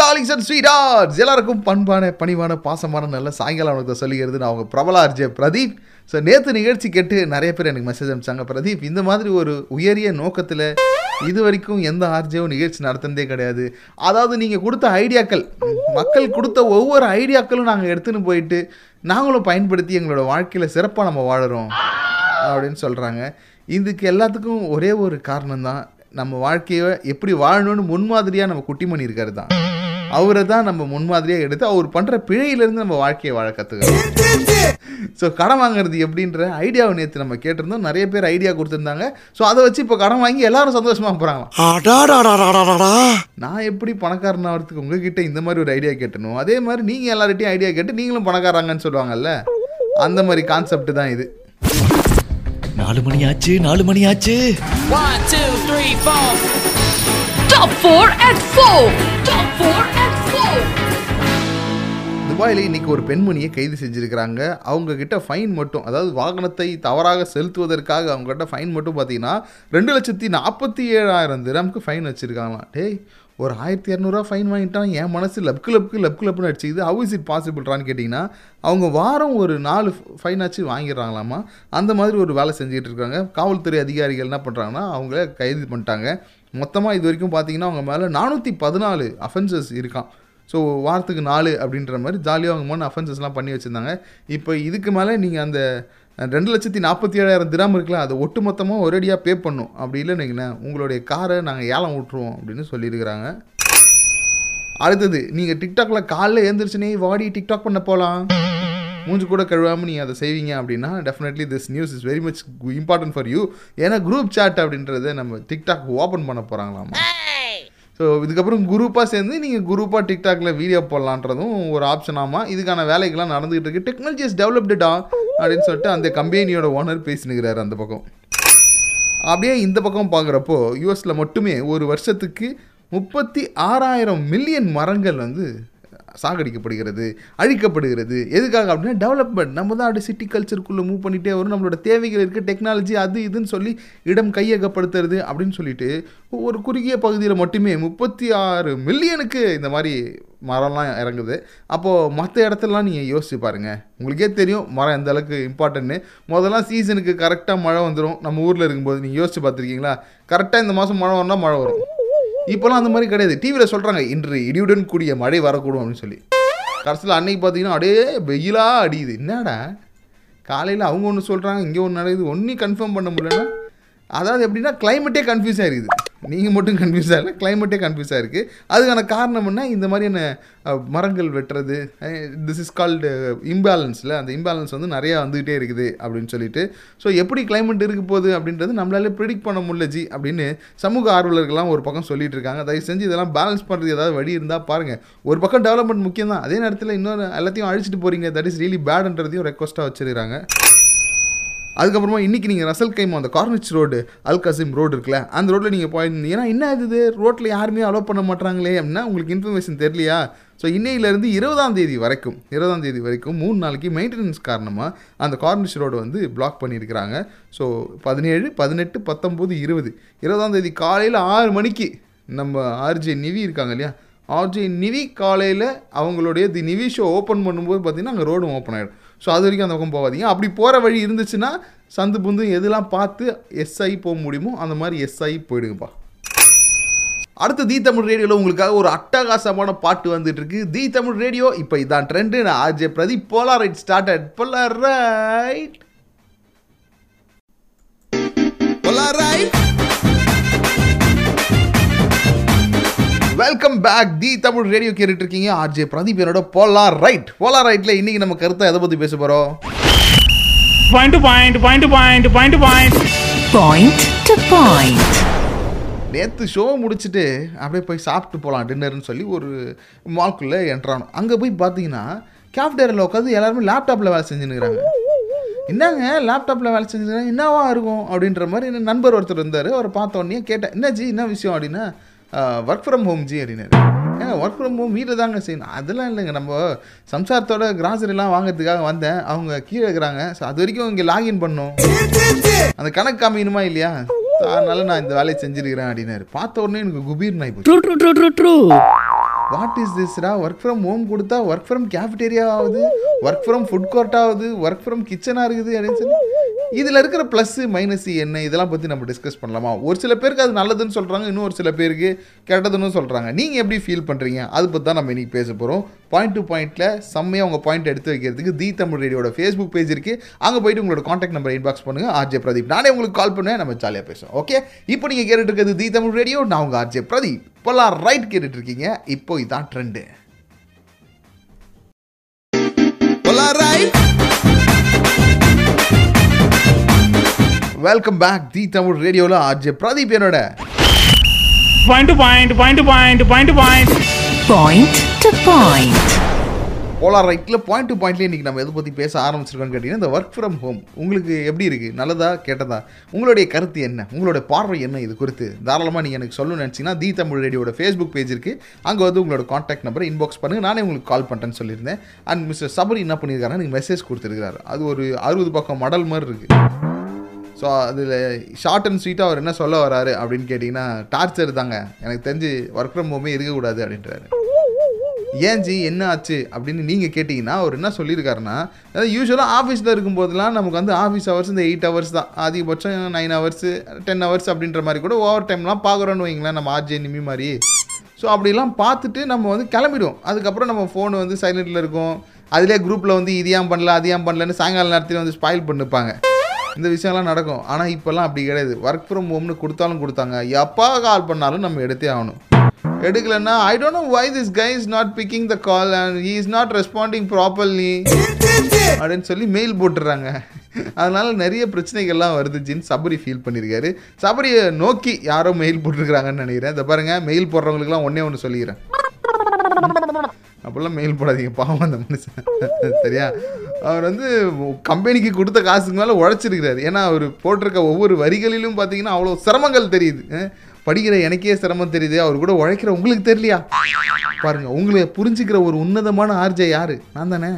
Darlings and sweet arts எல்லாருக்கும் பண்பான பணிவான பாசமான நல்ல சாயங்காலம் வணக்கத்தை சொல்லிக்கிறது. நான் அவங்க பிரபல ஆர்ஜே பிரதீப். ஸோ நேற்று நிகழ்ச்சி கேட்டு நிறைய பேர் எனக்கு மெசேஜ் அனுப்பிச்சாங்க. பிரதீப் இந்த மாதிரி ஒரு உயரிய நோக்கத்தில் இது வரைக்கும் எந்த ஆர்ஜேவும் நிகழ்ச்சி நடத்துனதே கிடையாது. அதாவது நீங்கள் கொடுத்த ஐடியாக்கள் மக்கள் கொடுத்த ஒவ்வொரு ஐடியாக்களும் நாங்கள் எடுத்துன்னு போயிட்டு நாங்களும் பயன்படுத்தி எங்களோட வாழ்க்கையில் சிறப்பாக நம்ம வாழறோம் அப்படின்னு சொல்கிறாங்க இதுக்கு எல்லாத்துக்கும் ஒரே ஒரு காரணம் தான் நம்ம வாழ்க்கையை எப்படி வாழணும்னு முன்மாதிரியாக நம்ம குட்டிமணி இருக்காரு தான். அவரை தான் நம்ம முன்மாதிரியாக எடுத்து அவர் பண்ணுற பிழையிலேருந்து நம்ம வாழ்க்கையை வாழ கற்றுக்கிறோம் ஸோ கடன் வாங்குறது எப்படின்ற ஐடியாவை நேற்று நம்ம கேட்டிருந்தோம். நிறைய பேர் ஐடியா கொடுத்துருந்தாங்க. ஸோ அதை வச்சு இப்போ கடன் வாங்கி எல்லாரும் சந்தோஷமாக போகிறாங்களாம் அடாடாடாடாடாடா. நான் எப்படி பணக்காரன் ஆகிறதுக்கு உங்ககிட்ட இந்த மாதிரி ஒரு ஐடியா கேட்டணும் அதே மாதிரி நீங்கள் எல்லார்ட்டையும் ஐடியா கேட்டு நீங்களும் பணக்காராங்கன்னு சொல்லுவாங்கல்ல அந்த மாதிரி கான்செப்ட் தான் இது. நாலு மணி ஆச்சு நாலு மணி ஆச்சு One, four. At 4. Top 4 at 4. துபாயில் இன்னைக்கு ஒரு பெண்மணியை கைது செஞ்சுருக்கிறாங்க அவங்கக்கிட்ட ஃபைன் மட்டும் அதாவது வாகனத்தை தவறாக செலுத்துவதற்காக அவங்ககிட்ட ஃபைன் மட்டும் பார்த்தீங்கன்னா ரெண்டு லட்சத்தி நாற்பத்தி ஏழாயிரம் திரம்க்கு ஃபைன் வச்சிருக்காங்களாம் டேய் ஒரு ஆயிரத்தி இரநூறுவா ஃபைன் வாங்கிட்டான் என் மனசு லப்கு லப்கு லப்கு லப்னு அடிச்சுக்குது ஹவு இஸ் இட் பாசிபிள்றான்னு கேட்டிங்கன்னா அவங்க வாரம் ஒரு நாலு ஃபைன் ஆச்சு வாங்கிடுறாங்களாமா அந்த மாதிரி ஒரு வேலை செஞ்சுக்கிட்டு இருக்காங்க காவல்துறை அதிகாரிகள் என்ன பண்ணுறாங்கன்னா அவங்கள கைது பண்ணிட்டாங்க மொத்தமாக இது வரைக்கும் பார்த்தீங்கன்னா அவங்க மேலே நானூற்றி பதினாலு அஃபென்சஸ் இருக்கான். ஸோ வாரத்துக்கு நாலு அப்படின்ற மாதிரி ஜாலியாக அவங்க மூணு அஃபென்சஸ்லாம் பண்ணி வச்சுருந்தாங்க. இப்போ இதுக்கு மேலே நீங்கள் அந்த ரெண்டு லட்சத்தி நாற்பத்தி ஏழாயிரம் திராம் இருக்குல்ல அதை ஒட்டு மொத்தமாக ஒரேடியாக பே பண்ணும் அப்படி இல்லைன்னு உங்களுடைய காரை நாங்கள் ஏலம் விட்டுருவோம் அப்படின்னு சொல்லியிருக்கிறாங்க. அடுத்தது நீங்கள் டிக்டாக்ல காலைல எழுந்திரிச்சுனே வாடி டிக்டாக் பண்ண போகலாம் மூஞ்சி கூட கழுவாமல் நீங்கள் அதை செய்வீங்க அப்படின்னா definitely this news is very much important for you ஏன்னா குரூப் சாட் அப்படின்றத நம்ம டிக்டாக் ஓப்பன் பண்ண போகிறாங்களாமா ஸோ இதுக்கப்புறம் குரூப்பாக சேர்ந்து நீங்கள் குரூப்பாக டிக்டாக்ல வீடியோ போடலான்றதும் ஒரு ஆப்ஷன் இதுக்கான வேலைகள்லாம் நடந்துகிட்டு இருக்கு. டெக்னாலஜி இஸ் டெவலப்டுடா அப்படின்னு சொல்லிட்டு அந்த கம்பெனியோட ஓனர் பேசினுக்கிறாரு அந்த பக்கம். அப்படியே இந்த பக்கம் பார்க்குறப்போ யூஎஸில் மட்டுமே ஒரு வருஷத்துக்கு முப்பத்தி ஆறாயிரம் மில்லியன் மரங்கள் வந்து சாகடிக்கப்படுகிறது அழிக்கப்படுகிறது. எதுக்காக அப்படின்னா டெவலப்மெண்ட் நம்ம தான் அப்படியே சிட்டி கல்ச்சருக்குள்ளே மூவ் பண்ணிகிட்டே வரும். நம்மளோட தேவைகள் இருக்குது டெக்னாலஜி அது இதுன்னு சொல்லி இடம் கையகப்படுத்துறது அப்படின்னு சொல்லிட்டு ஒரு குறுகிய பகுதியில் மட்டுமே முப்பத்தி ஆறு மில்லியனுக்கு இந்த மாதிரி மரம்லாம் இறங்குது. அப்போது மற்ற இடத்துலலாம் நீங்கள் யோசிச்சு பாருங்கள் உங்களுக்கே தெரியும் மரம் எந்த அளவுக்கு இம்பார்ட்டன்ட்னு முதல்லாம் சீசனுக்கு கரெக்டாக மழை வந்துடும் நம்ம ஊரில் இருக்கும்போது நீங்கள் யோசிச்சு பார்த்துருக்கீங்களா? கரெக்டாக இந்த மாதம் மழை வரணும்னா மழை வரும். இப்போலாம் அந்த மாதிரி கிடையாது. டிவியில் சொல்கிறாங்க இன்று இடியுடன் கூடிய மழை வரக்கூடும் அப்படின்னு சொல்லி. கடைசியில் அன்னைக்கு பார்த்தீங்கன்னா அப்படியே வெயிலாக அடியுது. என்னடா? காலையில் அவங்க ஒன்று சொல்கிறாங்க இங்கே ஒன்று நடக்குது. ஒன்றையும் கன்ஃபார்ம் பண்ண முடியலன்னா அதாவது எப்படின்னா கிளைமேட்டே கன்ஃபியூஸ் ஆகிருக்குது நீங்கள் மட்டும் கன்ஃபியூஸ் ஆகல கிளைமேட்டே கன்ஃபியூஸ் ஆகிருக்கு அதுக்கான காரணம் என்ன? இந்த மாதிரியான மரங்கள் வெட்டுறது திஸ் இஸ் கால்டு இம்பேலன்ஸில் அந்த இம்பேலன்ஸ் வந்து நிறையா வந்துகிட்டே இருக்குது அப்படின்னு சொல்லிட்டு. ஸோ எப்படி கிளைமேட் இருக்க போகுது அப்படின்றது நம்மளால ப்ரிடிக்ட் பண்ண முடியல ஜி அப்படின்னு சமூக ஆர்வலர்கள்லாம் ஒரு பக்கம் சொல்லிட்டு இருக்காங்க. தயவு செஞ்சு இதெல்லாம் பேலன்ஸ் பண்ணுறது ஏதாவது வழி இருந்தால் பாருங்கள் ஒரு பக்கம் டெவலப்மெண்ட் முக்கியம் தான் அதே நேரத்தில் இன்னொரு எல்லாத்தையும் அழிச்சிட்டு போகிறீங்க தட் இஸ் ரியலி பேடுன்றதையும் ரெக்வஸ்ட்டாக வச்சிருக்காங்க அதுக்கப்புறமா இன்றைக்கி நீங்கள் ரசல் கைம் அந்த Corniche road Al Qasim road இருக்குல்ல அந்த ரோட்டில் நீங்கள் போயிருந்தீங்கன்னா என்ன இது ரோட்டில் யாருமே அலோவ் பண்ண மாட்டாங்களே அப்படின்னா உங்களுக்கு இன்ஃபர்மேஷன் தெரியலையா? ஸோ இன்னையிலேருந்து இருபதாம் தேதி வரைக்கும் இருபதாம் தேதி வரைக்கும் மூணு நாளைக்கு மெயின்டெனன்ஸ் காரணமாக அந்த கார்னிஷ் ரோடு வந்து பிளாக் பண்ணியிருக்கிறாங்க. ஸோ பதினேழு பதினெட்டு பத்தொம்போது இருபது. இருபதாம் தேதி காலையில் ஆறு மணிக்கு நம்ம ஆர்ஜே நிவி இருக்காங்க இல்லையா? ஆர்ஜே நிவி காலையில் அவங்களுடைய தி நிவி ஷோ ஓப்பன் பண்ணும்போது பார்த்தீங்கன்னா அங்கே ரோடும் ஓப்பன் ஆகிடும் ஸோ அது வரைக்கும் அந்த பக்கம் போகாதீங்க. அப்படி போகிற வழி இருந்துச்சுன்னா சந்து புந்து எதெல்லாம் பார்த்து எஸ்ஐ போக முடியுமோ அந்த மாதிரி எஸ்ஐ போயிடுங்கப்பா. அடுத்து தி தமிழ் ரேடியோவில் உங்களுக்காக ஒரு அட்டகாசமான பாட்டு வந்துட்டு இருக்கு தி தமிழ் ரேடியோ இப்போ இதான் ட்ரெண்டு நான் RJ Pradeep right polar right welcome back the Tamil radio கேட்டுட்டு இருக்கீங்க ஆர்ஜே பிரதீப் என்னோட போலார் ரைட் போலார் ரைட்ல இன்னைக்கு நம்ம கருத்தை எதை பத்தி பேச போறோம்? Point to point, point to point, point to point. Point to point. நேற்று ஷோ முடிச்சுட்டு அப்படியே போய் சாப்பிட்டு போகலாம் டின்னர்னு சொல்லி ஒரு மால்குள்ளே என்ட்ரானோம் அங்கே போய் பார்த்தீங்கன்னா கேஃப்டேரியில் உட்காந்து எல்லாருமே லேப்டாப்பில் வேலை செஞ்சுன்னுக்குறாங்க. என்னங்க லேப்டாப்பில் வேலை செஞ்சுருக்காங்க என்னவா இருக்கும்? அப்படின்ற மாதிரி என் நண்பர் ஒருத்தர் இருந்தார். அவரை பார்த்த உடனே கேட்டேன் என்ன ஜி என்ன விஷயம்? அப்படின்னா ஒர்க் ஃப்ரம் ஹோம் ஜி அப்படின்னாரு. ஏங்க ஒர்க் ஃப்ரம் ஹோம் வீட்டில் தாங்க செய்யணும். அதெல்லாம் இல்லைங்க நம்ம சம்சாரத்தோட கிராசரிலாம் வாங்குறதுக்காக வந்தேன். அவங்க கீழே இருக்கிறாங்க. ஸோ அது வரைக்கும் இங்கே லாகின் பண்ணோம். அந்த கணக்கு காமிக்கணுமா இல்லையா? அதனால நான் இந்த வேலையை செஞ்சிருக்கிறேன் அப்படின்னாரு. பார்த்த உடனே எனக்கு குபீர் நாய். வாட் இஸ் திஸ்ரா ஒர்க் ஃப்ரம் ஹோம் கொடுத்தா ஒர்க் ஃப்ரம் கேஃபிடேரியா ஆகுது? ஒர்க் ஃப்ரம் ஃபுட் கோர்ட் ஆகுது? ஒர்க் ஃப்ரம் கிச்சனாக இருக்குது அப்படின்னு சொல்லி இதில் இருக்கிற ப்ளஸ்ஸு மைனஸ் என்ன இதெல்லாம் பற்றி நம்ம டிஸ்கஸ் பண்ணலாமா? ஒரு சில பேருக்கு அது நல்லதுன்னு சொல்கிறாங்க இன்னும் ஒரு சில பேருக்கு கெட்டதுன்னு சொல்கிறாங்க நீங்கள் எப்படி ஃபீல் பண்ணுறீங்க அது பற்றி தான் நம்ம இன்றைக்கி பேச போகிறோம் பாயிண்ட் டு பாயிண்ட்டில் செம்மையாக உங்கள் பாயிண்ட் எடுத்து வைக்கிறதுக்கு தி தமிழ் ரேடியோட ஃபேஸ்புக் பேஜ் இருக்குது அங்கே போயிட்டு உங்களோட காண்டாக்ட் நம்பர் இன்பாக்ஸ் பண்ணுங்கள் ஆர்ஜே பிரதீப் நானே உங்களுக்கு கால் பண்ணுவேன் நம்ம ஜாலியாக பேசுவோம். ஓகே இப்போ நீங்கள் கேட்டுட்டு இருக்கிறது தி தமிழ் ரேடியோ. நான் உங்கள் ஆர்ஜே பிரதீப் இப்போல்லாம் ரைட் கேட்டுட்டு இருக்கீங்க. இப்போ இதான் trend right welcome back the Tamil ரேடியோவில் ஆர்ஜே பிரதீப் என்னோட. Point point point point point point Point to point. Polar ரைட்டில் பாயிண்ட் டு பாயிண்ட்லேயே இன்றைக்கி நம்ம எதை பற்றி பேச ஆரம்பிச்சிருக்கோம்னு கேட்டிங்கன்னா இந்த ஒர்க் ஃப்ரம் ஹோம் உங்களுக்கு எப்படி இருக்குது நல்லதா கெட்டதா? உங்களுடைய கருத்து என்ன? உங்களோட பார்வை என்ன இது குறித்து? தாராளமாக நீங்கள் எனக்கு சொல்லணும்னு நினச்சிங்கன்னா தி தமிழ் ரேடியோட ஃபேஸ்புக் பேஜ் இருக்குது அங்கே வந்து உங்களோட காண்டாக்ட் நம்பரை இன்பாக்ஸ் பண்ணுங்க. நானே உங்களுக்கு கால் பண்ணுறேன்னு சொல்லியிருந்தேன். அண்ட் மிஸ்டர் சபரி என்ன பண்ணியிருக்காருன்னா எனக்கு மெசேஜ் கொடுத்துருக்காரு அது ஒரு அறுபது பக்கம் மடல் மாதிரி இருக்குது ஸோ அதில் ஷார்ட் அண்ட் ஸ்வீட்டாக அவர் என்ன சொல்ல வராரு அப்படின்னு கேட்டிங்கன்னா டார்ச்சர் தாங்க. எனக்கு தெரிஞ்சு ஒர்க் ஃப்ரம் ஹோமே இருக்கக்கூடாது அப்படின்றாரு. ஏன் ஜி? என்ன ஆச்சு? அப்படின்னு நீங்கள் கேட்டிங்கன்னா அவர் என்ன சொல்லியிருக்காருன்னா அதாவது யூஸ்வலாக ஆஃபீஸில் இருக்கும்போதெல்லாம் நமக்கு வந்து ஆஃபீஸ் ஹவர்ஸ் இந்த எயிட் ஹவர்ஸ் தான். அதிகபட்சம் நைன் ஹவர்ஸு டென் ஹவர்ஸ் அப்படின்ற மாதிரி கூட ஓவர் டைம்லாம் பார்க்குறோன்னு வைங்களேன் நம்ம ஆர்ஜே நிமி மாதிரி. ஸோ அப்படிலாம் பார்த்துட்டு நம்ம வந்து கிளம்பிடுவோம். அதுக்கப்புறம் நம்ம ஃபோன் வந்து சைலண்டில் இருக்கும். அதிலே குரூப்பில் வந்து இது ஏன் பண்ணல அது ஏன் பண்ணலன்னு சாயங்காலம் நேரத்தில் வந்து ஸ்பாயில் பண்ணிப்பாங்க. இந்த விஷயம்லாம் நடக்கும். ஆனால் இப்போல்லாம் அப்படி கிடையாது. ஒர்க் ஃப்ரம் ஹோம்னு கொடுத்தாலும் கொடுத்தாங்க. எப்போ கால் பண்ணாலும் நம்ம எடுத்தே ஆகணும். எடுக்கலன்னா I don't know why this guy is not picking the call and he is not responding properly அப்படின்னு சொல்லி மெயில் போட்டுடுறாங்க அதனால நிறைய பிரச்சனைகள்லாம் வருது. ஜின் சபரி ஃபீல் பண்ணியிருக்காரு சபரியை நோக்கி யாரோ மெயில் போட்டிருக்கிறாங்கன்னு நினைக்கிறேன். இதை பாருங்க மெயில் போடுறவங்களுக்குலாம் ஒன்றே ஒன்று சொல்லிடுறேன் அப்போல்லாம் மெயில் போடாதீங்க பாவம் அந்த மனுஷன். சரியா? அவர் வந்து கம்பெனிக்கு கொடுத்த காசுக்கு மேலே உழைச்சிருக்கிறாரு. ஏன்னா அவர் போட்டிருக்க ஒவ்வொரு வரிகளிலும் பார்த்தீங்கன்னா அவ்வளோ சிரமங்கள் தெரியுது. படிக்கிற எனக்கே சிரமம் தெரியுது. அவர் கூட உழைக்கிற உங்களுக்கு தெரியலையா? பாருங்க உங்களை புரிஞ்சுக்கிற ஒரு உன்னதமான ஆர்ஜே யாரு? நான் தானே.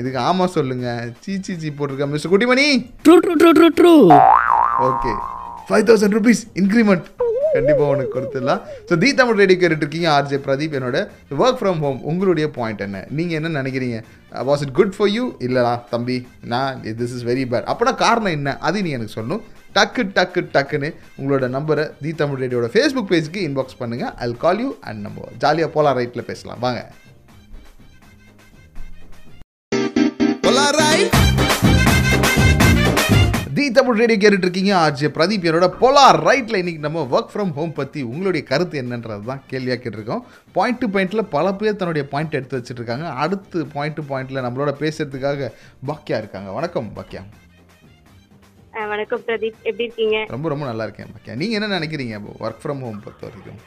இதுக்கு ஆமா சொல்லுங்க. சீ சீ சீ போட்டிருக்க mister Kuttimani? True true true true true okay five thousand rupees increment கண்டிப்பாக உனக்கு கொடுத்துடலாம். ஸோ தி தமிழ் ரேடியோ கேட்டுட்டு ஆர்ஜே பிரதீப் என்னோட ஒர்க் ஃப்ரம் ஹோம் உங்களுடைய பாயிண்ட் என்ன? நீங்கள் என்ன நினைக்கிறீங்க? Was it good for you இல்லைடா தம்பி நான் திஸ் இஸ் வெரி பேட் அப்போனா காரணம் என்ன? அது நீ எனக்கு சொல்லணும். டக்கு டக்கு டக்குன்னு உங்களோட நம்பரை தி தமிழ் ரேடியோட ஃபேஸ்புக் பேஜுக்கு இன்பாக்ஸ் பண்ணுங்கள் அல் கால் யூ அண்ட் நம்ம ஜாலியாக போலாம் ரைட்டில் பேசலாம். வாங்க. தி தமிழ் ரேடியோ கேட்டுட்டு இருக்கீங்க ஆர்ஜே பிரதீப் என்னோட போலார் ரைட்டில் இன்னைக்கு நம்ம ஒர்க் ஃப்ரம் ஹோம் பற்றி உங்களுடைய கருத்து என்னன்றது தான் கேள்வியாக கேட்டிருக்கோம் பாயிண்ட் டு பாயிண்ட்டில் பல பேர் தன்னுடைய பாயிண்ட் எடுத்து வச்சுட்டு இருக்காங்க அடுத்து பாயிண்ட் டு பாயிண்ட்டில் நம்மளோட பேசுறதுக்காக பாக்கியா இருக்காங்க. வணக்கம் பாக்கியா வணக்கம் பிரதீப். எப்படி இருக்கீங்க? ரொம்ப ரொம்ப நல்லா இருக்கேன் பாக்கியா நீங்கள் என்ன நினைக்கிறீங்க? ஒர்க் ஃப்ரம் ஹோம் பொறுத்த வரைக்கும்.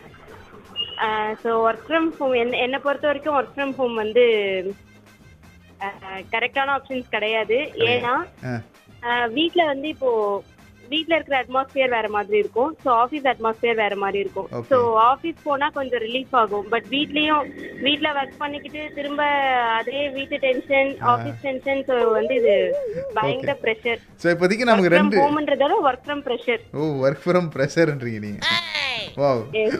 ஸோ ஒர்க் ஃப்ரம் ஹோம் என்ன என்னை பொறுத்த வரைக்கும் ஒர்க் ஃப்ரம் ஹோம் வந்து கரெக்டான ஆப்ஷன்ஸ் கிடையாது. ஏன்னா வீட்டில் வந்து இப்போ வீட்டில் இருக்கிற அட்மாஸ்பியர் வேற மாதிரி இருக்கும். ஸோ ஆஃபீஸ் அட்மாஸ்பியர் வேற மாதிரி இருக்கும். ஸோ ஆஃபீஸ் போனால் கொஞ்சம் ரிலீஃப் ஆகும். பட் வீட்லேயும் வீட்டில் ஒர்க் பண்ணிக்கிட்டு திரும்ப அதே வீட்டு டென்ஷன் ஆஃபீஸ் டென்ஷன் ஸோ வந்து இது பயங்கர ப்ரெஷர் ஸோ இப்போதைக்கு நமக்கு ரெண்டு ஹோம்ன்றதால work from pressure oh work from ப்ரெஷர்ன்றீங்க நீங்கள் வா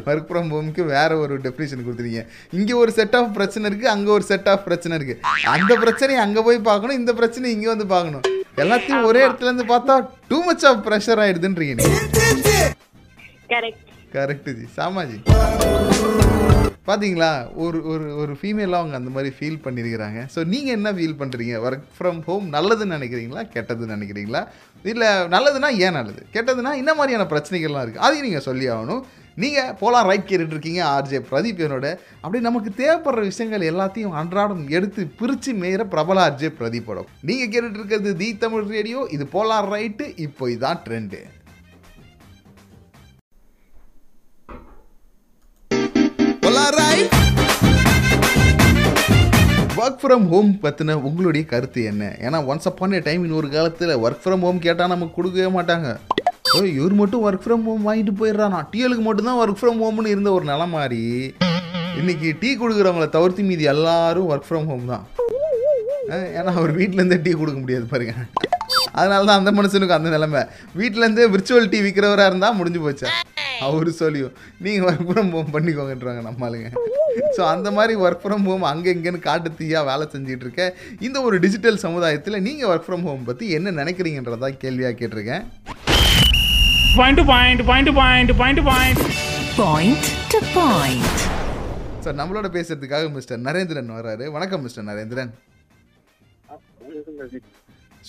ஒர்க் ஃப்ரம் ஹோம்க்கு வேற ஒரு டெஃபினேஷன் கொடுத்துருங்க இங்கே ஒரு செட் ஆஃப் பிரச்சனை இருக்குது அங்கே ஒரு செட் ஆஃப் பிரச்சனை இருக்குது அந்த பிரச்சனையை அங்கே போய் பார்க்கணும் இந்த பிரச்சனை இங்கே வந்து பார்க்கணும். எல்லாத்தையும் ஒரே இடத்துல இருந்து பார்த்தா டூ மச் ஆஃப் ப்ரெஷர் ஆயிடுதுன்றீங்க கரெக்ட் கரெக்டு ஜி. சாமாஜி பாத்தீங்களா? ஒரு ஒரு ஒரு ஃபீமேலாக அவங்க அந்த மாதிரி ஃபீல் பண்ணியிருக்கிறாங்க ஸோ நீங்கள் என்ன ஃபீல் பண்ணுறீங்க ஒர்க் ஃப்ரம் ஹோம் நல்லதுன்னு நினைக்கிறீங்களா? கெட்டதுன்னு நினைக்கிறீங்களா? இல்லை நல்லதுன்னா ஏன் நல்லது? கெட்டதுன்னா இந்த மாதிரியான பிரச்சனைகள்லாம் இருக்குது அதையும் நீங்கள் சொல்லி ஆகணும். நீங்கள் போலாம் ரைட் கேட்டுட்டு இருக்கீங்க ஆர்ஜே பிரதீப் என்னோட. அப்படி நமக்கு தேவைப்படுற விஷயங்கள் எல்லாத்தையும் அன்றாடம் எடுத்து பிரித்து மேயிற பிரபல ஆர்ஜே பிரதீப்போட. நீங்கள் கேட்டுட்டு இருக்கிறது தி தமிழ் ரேடியோ இது போலார் ரைட்டு இப்போ இதான் ட்ரெண்டு ஒர்க் ஃப்ரம் ஹோம் பற்றின உங்களுடைய கருத்து என்ன? ஏன்னா ஒன்ஸ் அப்பான் டைம் இன்னொரு காலத்தில் ஒர்க் ஃப்ரம் ஹோம் கேட்டால் நமக்கு கொடுக்கவே மாட்டாங்க. இவர் மட்டும் ஒர்க் ஃப்ரம் ஹோம் வாங்கிட்டு போயிடுறானா. டிஎலுக்கு மட்டும்தான் ஒர்க் ஃப்ரம் ஹோம்னு இருந்த ஒரு நிலை மாதிரி இன்னைக்கு டீ கொடுக்குறவங்கள தவிர்த்து மீதி எல்லாரும் ஒர்க் ஃப்ரம் ஹோம் தான். ஏன்னா அவர் வீட்டிலேருந்தே டீ கொடுக்க முடியாது பாருங்க. அதனால தான் அந்த மனுஷனுக்கு அந்த நிலைமை. வீட்டிலேருந்து விர்ச்சுவல் டீ விற்கிறவராக இருந்தால் முடிஞ்சு போச்சு? அவரு சொல்லியும் நீங்கள் ஒர்க் ஃப்ரம் ஹோம் பண்ணிக்கோங்கன்றாங்க நம்மளுங்க ஸோ அந்த மாதிரி ஒர்க் ஃப்ரம் ஹோம் அங்கே இங்கேன்னு காட்டு தீயா வேலை செஞ்சுட்டு இருக்க இந்த ஒரு டிஜிட்டல் சமுதாயத்தில் நீங்கள் ஒர்க் ஃப்ரம் ஹோம் பற்றி என்ன நினைக்கிறீங்கன்றதா கேள்வியாக கேட்டிருக்கேன். Point to point, point to point, point to point. Point to point. So நம்மளோட பேசுறதுக்காக மிஸ்டர் நரேந்திரன் வராரு வணக்கம் மிஸ்டர் நரேந்திரன்.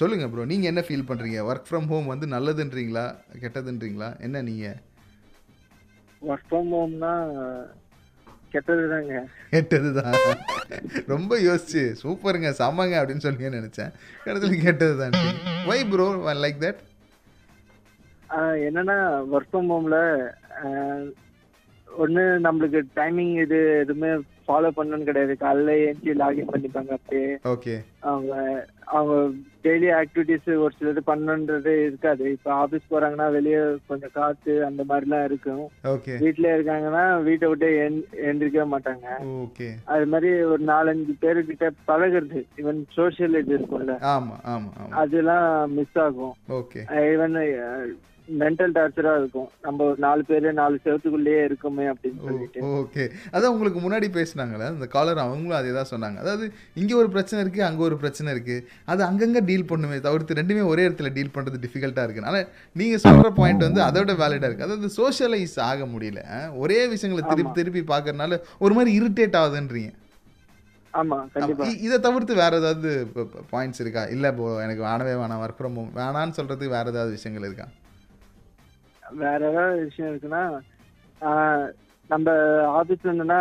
சொல்லுங்க ப்ரோ நீங்கள் என்ன ஃபீல் பண்ணுறீங்க ஒர்க் ஃப்ரம் ஹோம் வந்து நல்லதுன்றீங்களா? கெட்டதுன்றீங்களா? என்ன நீங்கள் ஒர்க் ஃப்ரம் ஹோம்னா கெட்டது தாங்க கெட்டது தான் ரொம்ப யோசிச்சு. சூப்பருங்க செம்மங்க அப்படின்னு சொல்லி நினச்சேன். இடத்துல கெட்டது தான் வை ப்ரோ லைக் தட் என்னன்னா ஒர்க் ஃப்ரம் ஹோம்ல ஒன்று நம்மளுக்கு டைமிங் இது எதுவுமே ஃபாலோ பண்ணணும்னு கிடையாது. காலைல ஏஞ்சி லாகின் பண்ணிப்பாங்க அப்படியே. ஓகே. அவங்க அவங்க டெய்லி ஆக்டிவிட்டிஸ் ஒரு சிலது பண்ணணுன்றது இருக்காது. இப்போ ஆஃபீஸ் போறாங்கன்னா வெளியே கொஞ்சம் காத்து அந்த மாதிரிலாம் இருக்கும். ஓகே. வீட்டிலே இருக்காங்கன்னா வீட்டை விட்டு எந் எந்திரிக்கவே மாட்டாங்க. ஓகே. அது மாதிரி ஒரு நாலஞ்சு பேருக்கிட்ட பழகுறது. ஈவன் சோஷியல் இது இருக்கும்ல. ஆமாம் அதெல்லாம் மிஸ் ஆகும். ஓகே. ஈவன் மென்டல் டார்ச்சரா இருக்கும். நம்ம நாலு பேரு நாலு செவத்துக்குள்ளேயே இருக்குமே அப்படின்னு சொல்லிட்டு. ஓகே. அதான் உங்களுக்கு முன்னாடி பேசுனாங்களே அந்த காலர் அவங்களும் அதே தான் சொன்னாங்க. அதாவது இங்கே ஒரு பிரச்சனை இருக்குது அங்கே ஒரு பிரச்சனை இருக்குது அது அங்கங்கே டீல் பண்ணுமே தவிர்த்து ரெண்டுமே ஒரே இடத்துல டீல் பண்ணுறது டிஃபிகல்ட்டாக இருக்குது ஆனால் நீங்கள் சொல்கிற பாயிண்ட் வந்து அதோட வேலிடாக இருக்குது அதாவது சோஷியலைஸ் ஆக முடியல. ஒரே விஷயங்களை திருப்பி திருப்பி பார்க்கறனால ஒரு மாதிரி இரிட்டேட் ஆகுதுன்றீங்க. இதை தவிர்த்து வேற ஏதாவது பாயிண்ட்ஸ் இருக்கா? இல்லை போ எனக்கு வேணவே வேணாம் ஒர்க் ஃப்ரம் ஹோம் வேணான்னு சொல்கிறதுக்கு வேற ஏதாவது விஷயங்கள் இருக்கா? வேற ஏதாவது விஷயம் இருக்குன்னா நம்ம ஆபீஸ்ல இருந்தோம்னா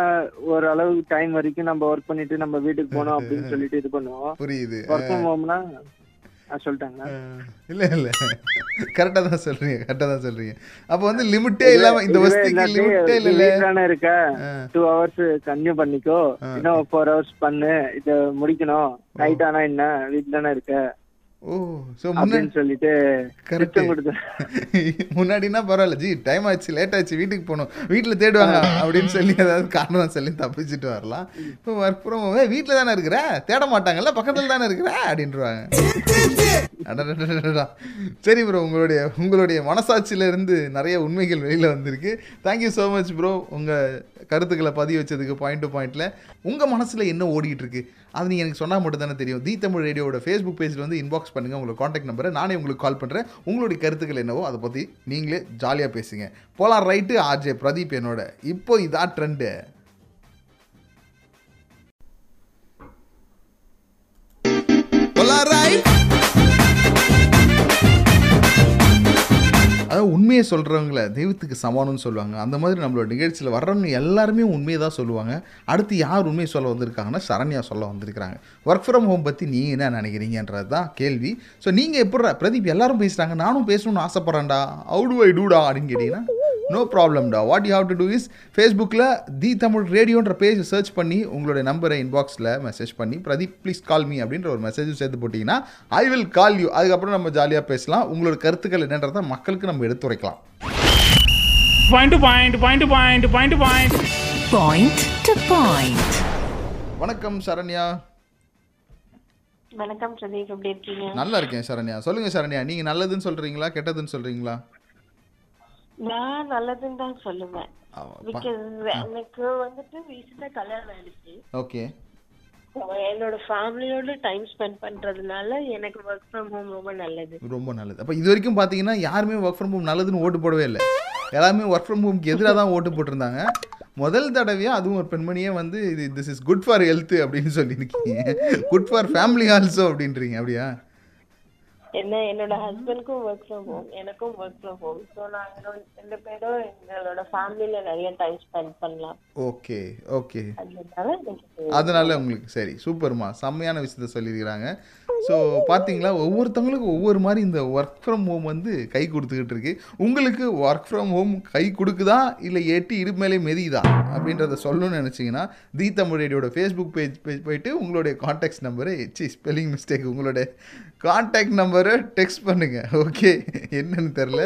ஒரு அளவு டைம் வரைக்கும் நம்ம ஒர்க் பண்ணிட்டு நம்ம வீட்டுக்கு போனோம் அப்படின்னு சொல்லிட்டு இது பண்ணுவோம். புரியுது. ஒர்க் ஃப்ரம் ஹோம்னா சொல்லிட்டாங்க இல்லை இல்லை. கரெக்டாக தான் சொல்கிறீங்க கரெக்டாக தான் சொல்கிறீங்க அப்போ வந்து லிமிட்டே இல்லாமல் இந்த வசதிக்கு லிமிட்டே இல்லை தானே இருக்க? டூ ஹவர்ஸ் கன்யூ பண்ணிக்கோ. இன்னும் ஃபோர் ஹவர்ஸ் பண்ணு. இத முடிக்கணும். நைட் ஆனா என்ன? வீட்டுல தானே இருக்க? சொல்லிட்டு முன்னாடினா பரவாயில்ல ஜி டைம் ஆச்சு லேட் ஆச்சு வீட்டுக்கு போகணும். வீட்டில் தேடுவாங்க அப்படின்னு சொல்லி ஏதாவது காரணம் சொல்லி தப்பிச்சுட்டு வரலாம். இப்போ ஒர்க் ஃப்ரம் ஹோம் வீட்டில் தானே இருக்கிற? தேட மாட்டாங்கல்ல பக்கத்தில் தானே இருக்கிற? அப்படின்றாங்க. சரி ப்ரோ உங்களுடைய உங்களுடைய மனசாட்சியில இருந்து நிறைய உண்மைகள் வெளியில் வந்திருக்கு தேங்க்யூ ஸோ மச் ப்ரோ உங்கள் கருத்துக்களை பதிவு வச்சதுக்கு பாயிண்ட் டு பாயிண்ட்டில் உங்கள் மனசில் என்ன ஓடிட்டு இருக்கு அது நீங்கள் எனக்கு சொன்னால் மட்டும் தானே தெரியும். தி தமிழ் ரேடியோட ஃபேஸ்புக் பேஜில் வந்து இன்பாக்ஸ் பண்ணுங்கள் உங்களுக்கு காண்டாக்ட் நம்பரை நானே உங்களுக்கு கால் பண்ணுறேன் உங்களுடைய கருத்துக்கள் என்னவோ அதை பற்றி நீங்களே ஜாலியாக பேசுங்க. போலாம் ரைட்டு ஆர்ஜே பிரதீப் என்னோட. இப்போ இதான் ட்ரெண்டு அதாவது உண்மையை சொல்கிறவங்கள தெய்வத்துக்கு சமானம்னு சொல்லுவாங்க. அந்த மாதிரி நம்மளோட நிகழ்ச்சியில் வர்றவங்க எல்லாருமே உண்மையை தான் சொல்லுவாங்க. அடுத்து யார் உண்மையை சொல்ல வந்திருக்காங்கன்னா சரண்யா சொல்ல வந்திருக்கிறாங்க. ஒர்க் ஃப்ரம் ஹோம் பற்றி நீங்கள் என்ன நினைக்கிறீங்கன்றது தான் கேள்வி. ஸோ நீங்கள் எப்படி பிரதீப் எல்லாரும் பேசுகிறாங்க நானும் பேசணும்னு ஆசைப்பட்றேன்டா. அவுடு ஐ டூடா அப்படின்னு கேட்டிங்கன்னா no ப்ராப்ளம்டா what you have to do is ஃபேஸ்புக்கில் தி தமிழ் ரேடியோன்ற பேஜ் சர்ச் பண்ணி உங்களுடைய நம்பரை இன்பாக்ஸில் மெசேஜ் பண்ணி பிரதீப் ப்ளீஸ் கால் மீ அப்படின்ற ஒரு மெசேஜும் சேர்த்து போட்டிங்கன்னா ஐ வில் கால் யூ அதுக்கப்புறம் நம்ம ஜாலியாக பேசலாம். உங்களோட கருத்துக்கள் என்னன்றதை மக்களுக்கு நம்ம எடுத்துரைக்கலாம் Point to point, point to point, point to point. Point to point. வணக்கம் சரண்யா. வணக்கம் பிரதீப் எப்படி இருக்கீங்க? நல்லா இருக்கேன் சரண்யா. சொல்லுங்கள் சரண்யா நீங்கள் நல்லதுன்னு சொல்கிறீங்களா கெட்டதுன்னு சொல்கிறீங்களா நான் நல்லதுன்னு தான் சொல்லுவேன். எனக்கு வந்துட்டு ரீசெண்டா கல்யாணம் ஆயிடுச்சு. ஓகே. என்னோட ஃபேமிலியோட டைம் ஸ்பெண்ட் பண்றதுனால எனக்கு ஒர்க் ஃப்ரம் ஹோம் ரொம்ப நல்லது. ரொம்ப நல்லது. அப்போ இது வரைக்கும் பார்த்தீங்கன்னா யாருமே ஒர்க் ஃப்ரம் ஹோம் நல்லதுன்னு ஓட்டு போடவே இல்லை. எல்லாருமே ஒர்க் ஃப்ரம் ஹோம்க்கு எதிராக தான் ஓட்டு போட்டிருந்தாங்க. முதல் தடவையாக அதுவும் ஒரு பெண்மணியே வந்து இது this is good for health அப்படின்னு சொல்லியிருக்கீங்க. குட் ஃபார் ஃபேமிலி ஆல்சோ அப்படின்றீங்க அப்படியா? என்ன என்னோட ஹஸ்பண்ட்க்கும் ஒர்க் ஃப்ரம் ஹோம் எனக்கும் ஒர்க் ஃப்ரம் ஹோம் ஸோ நாங்க ரெண்டு பேரும் எங்களோட ஃபேமிலியில நிறைய டைம் ஸ்பெண்ட் பண்ணலாம். ஓகே ஓகே அதனால உங்களுக்கு சரி சூப்பர்மா செம்மையான விஷயத்த சொல்லியிருக்கிறாங்க. ஸோ பார்த்தீங்களா ஒவ்வொருத்தவங்களுக்கும் ஒவ்வொரு மாதிரி இந்த ஒர்க் ஃப்ரம் ஹோம் வந்து கை கொடுத்துக்கிட்டு இருக்கு. உங்களுக்கு ஒர்க் ஃப்ரம் ஹோம் கை கொடுக்குதா? இல்லை எட்டி இடுப்பு மேலே மெதியுதா அப்படின்றத சொல்லணும்னு நினச்சிங்கன்னா தி தமிழடியோட ரேடியோட ஃபேஸ்புக் பேஜ் பேஜ் போயிட்டு உங்களுடைய காண்டாக்ட் நம்பரை சி ஸ்பெல்லிங் மிஸ்டேக் உங்களோட காண்டாக்ட் நம்பரை டெக்ஸ்ட் பண்ணுங்க. ஓகே என்னன்னு தெரில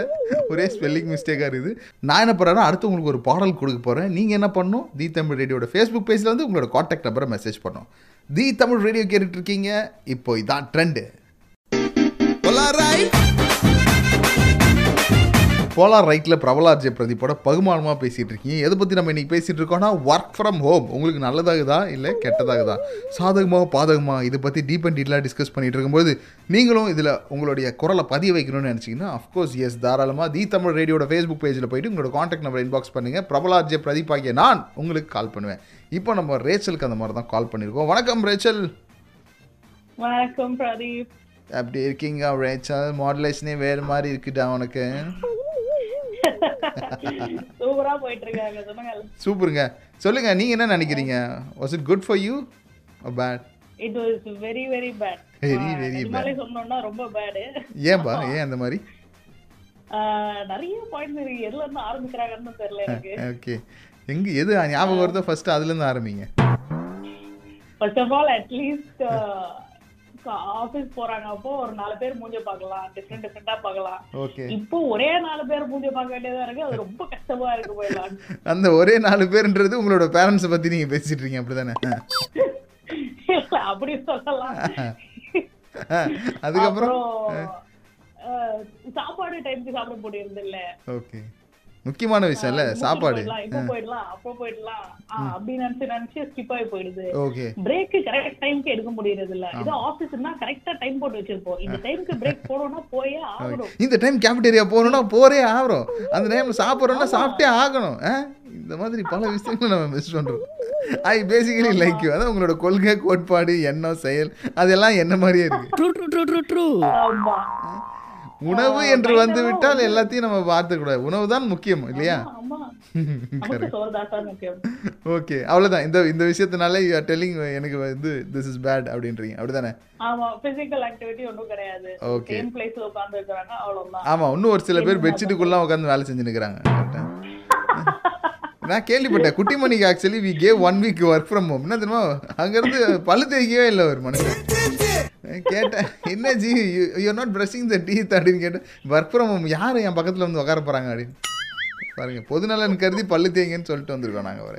ஒரே ஸ்பெல்லிங் மிஸ்டேக்காக இருக்குது. நான் என்ன பண்ணுறேன்னா அடுத்து உங்களுக்கு ஒரு பாடல் கொடுக்க போகிறேன் நீங்கள் என்ன பண்ணணும்? தி தமிழ் ரேடியோட ஃபேஸ்புக் பேஜில் வந்து உங்களோட காண்டாக்ட் நம்பரை மெசேஜ் பண்ணோம் தி தமிழ் ரேடியோ கேட்டுட்டு இருக்கீங்க. இப்போ இதான் ட்ரெண்டு போலார் ரைட்டில் பிரபலார் ஜெய பிரதீப்போட பகுமானமாக பேசிகிட்டு இருக்கீங்க. எதை பற்றி நம்ம இன்னைக்கு பேசிகிட்டு இருக்கோம்னா ஒர்க் ஃப்ரம் ஹோம் உங்களுக்கு நல்லதாகுதா? இல்லை கெட்டதாகுதா? சாதகமாக பாதகமா? இதை பற்றி டீப் அண்ட் டீலாக டிஸ்கஸ் பண்ணிட்டு இருக்கும்போது நீங்களும் இதில் உங்களுடைய குரலை பதிய வைக்கணும்னு நினச்சிங்கன்னா அஃப்கோர்ஸ் எஸ் தாராளமாக தி தமிழ் ரேடியோட ஃபேஸ்புக் பேஜில் போயிட்டு உங்களோட காண்டாக்ட் நம்பர் இன்பாக்ஸ் பண்ணுங்கள் பிரபலார் ஜெய பிரதீப் ஆகிய நான் உங்களுக்கு கால் பண்ணுவேன். இப்போ நம்ம ரேச்சலுக்கு அந்த மாதிரி தான் கால் பண்ணியிருக்கோம். வணக்கம் ரேச்சல். வணக்கம் பிரதீப். அப்படி இருக்கீங்க ரேச்சல்? மாடுலேஷனே வேறு மாதிரி இருக்குடா உனக்கு. சூப்பரா போயிட்டு இருக்காங்க சொல்லுங்க. சூப்பருங்க. சொல்லுங்க நீங்க என்ன நினைக்கிறீங்க? Was it good for you bad it was very very bad Very, very நிஜமாலே சொன்னோம்னா ரொம்ப பேடு ஏன்பா ஏன் அந்த மாதிரி? நிறைய பாயிண்ட்ஸ் இருக்கு. எதுல இருந்து ஆரம்பிக்கிறாங்கன்னு தெரியல எனக்கு. ஓகே எங்க எது ஞாபகம் வருதோ ஃபர்ஸ்ட் அதுல இருந்து ஆரம்பிங்க. First of all at least office போறாங்க அப்போ ஒரு நாலு பேர் மூஞ்ச பார்க்கலாம் டிஃப்ரெண்ட் டிஃப்ரெண்டா பார்க்கலாம். ஓகே இப்போ ஒரே நாலு பேர் மூஞ்ச பார்க்க வேண்டியதா இருக்கு. அது ரொம்ப கஷ்டமா இருக்கு போயிடலாம் அந்த ஒரே நாலு பேர்ன்றது உங்களோட பேரண்ட்ஸை பத்தி நீங்க பேசிட்டு இருக்கீங்க அப்படிதானே? அப்படி சொல்லலாம். அதுக்கப்புறம்? சாப்பாடு டைம்க்கு சாப்பிட முடியறது இல்ல. ஓகே முக்கியமான விஷயம் இல்ல சாப்பாடு. இப்ப போயிடலாம் அப்ப போயிடலாம். ஆ, அப்படி நினைச்சு நினைச்சு ஸ்கிப் ஆகி போயிடுது. ஓகே. பிரேக் கரெக்ட் டைம்க்கு எடுக்க முடியறது இல்ல. இது ஆபீஸ்னா கரெக்டா டைம் போட்டு வச்சிருப்போம். இந்த டைம்க்கு பிரேக் போடணும்னா போயே ஆகணும். இந்த டைம் கேபிட்டேரியா போகணும்னா போறே ஆகிறோம் அந்த டைம் சாப்பிட்றோம்னா சாப்பிட்டே ஆகணும். ஆ? இந்த மாதிரி பல விஷயங்களை நம்ம மிஸ் பண்றோம். ஐ பேசிக்கலி லைக் யூ அதான் உங்களோட கொள்கை கோட்பாடு எண்ணம் செயல் அதெல்லாம் என்ன மாதிரியே இருக்கு. ஆமா உணவு என்று வந்து விட்டால் எல்லாத்தையும் நம்ம பார்த்துக்கூடாது. உணவு தான் முக்கியம் இல்லையா? ஆமா. ஓகே அவ்வளோதான் இந்த இந்த விஷயத்தினால யூ ஆர் டெல்லிங் எனக்கு வந்து திஸ் இஸ் பேட் அப்படின்றீங்க. அப்படிதானே ஆமா பிசிக்கல் ஆக்டிவிட்டி ஒண்ணும் கிடையாது. Okay. சேம் பிளேஸ்ல உட்கார்ந்து இருக்கிறாங்க அவ்வளவுதான். ஆமாம் இன்னும் ஒரு சில பேர் பெட்ஷீட்டுக்குள்ளே உட்காந்து வேலை செஞ்சு நிற்கிறாங்க நான் கேள்விப்பட்டேன். குட்டிமணிக்கு actually we gave one week work from home என்ன தெரியுமா? அங்கேருந்து பல்லு தேய்க்கவே இல்லை ஒரு மனுஷன். கேட்டேன் என்ன ji you not brushing the teeth அப்படின்னு கேட்டேன். ஒர்க் ஃப்ரம் ஹோம் யார் என் பக்கத்தில் வந்து உட்கார போகிறாங்க அப்படின்னு. பாருங்க பொதுநலன் கருதி பல்லு தேய்ங்கன்னு சொல்லிட்டு வந்திருக்கோம் நாங்கள் வர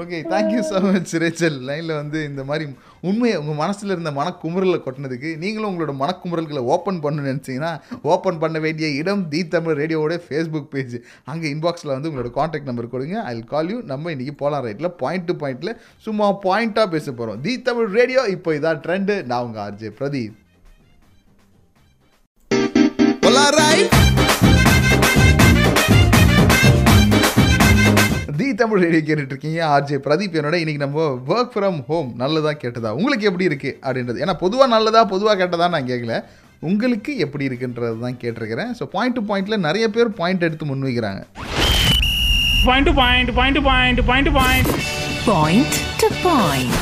okay thank you so much Rachel லைனில் வந்து இந்த மாதிரி உண்மையை உங்கள் மனசில் இருந்த மனக்குமுறலை கொட்டினதுக்கு நீங்களும் உங்களோட மனக்குமுறல்களை ஓப்பன் பண்ணணும்னு நினச்சிங்கன்னா ஓப்பன் பண்ண வேண்டிய இடம் தி தமிழ் ரேடியோவோட ஃபேஸ்புக் பேஜ் அங்கே இன்பாக்ஸில் வந்து உங்களோட காண்டாக்ட் நம்பர் கொடுங்க. ஐ கால் யூ நம்ம இன்றைக்கி போலாம் ரைட்டில் பாயிண்ட் டு பாயிண்ட்டில் சும்மா பாயிண்ட்டாக பேச போகிறோம் தி தமிழ் ரேடியோ இப்போ இதான் ட்ரெண்டு நான் உங்கள் RJ Pradeep. The Tamil radio கேட்டுட்டு இருக்கீங்க ஆர்ஜே பிரதீப் என்னோட. இன்னைக்கு நம்ம ஒர்க் ஃப்ரம் ஹோம் நல்லதா கெட்டதா? உங்களுக்கு எப்படி இருக்கு அப்படின்றது. ஏன்னா பொதுவாக நல்லதா பொதுவாக கெட்டதா நான் கேட்கல உங்களுக்கு எப்படி இருக்குன்றது தான் கேட்டிருக்கிறேன். ஸோ பாயிண்ட் டு பாயிண்ட்ல நிறைய பேர் பாயிண்ட் எடுத்து முன்வைக்கிறாங்க. Point to point point to point point to point Point to point.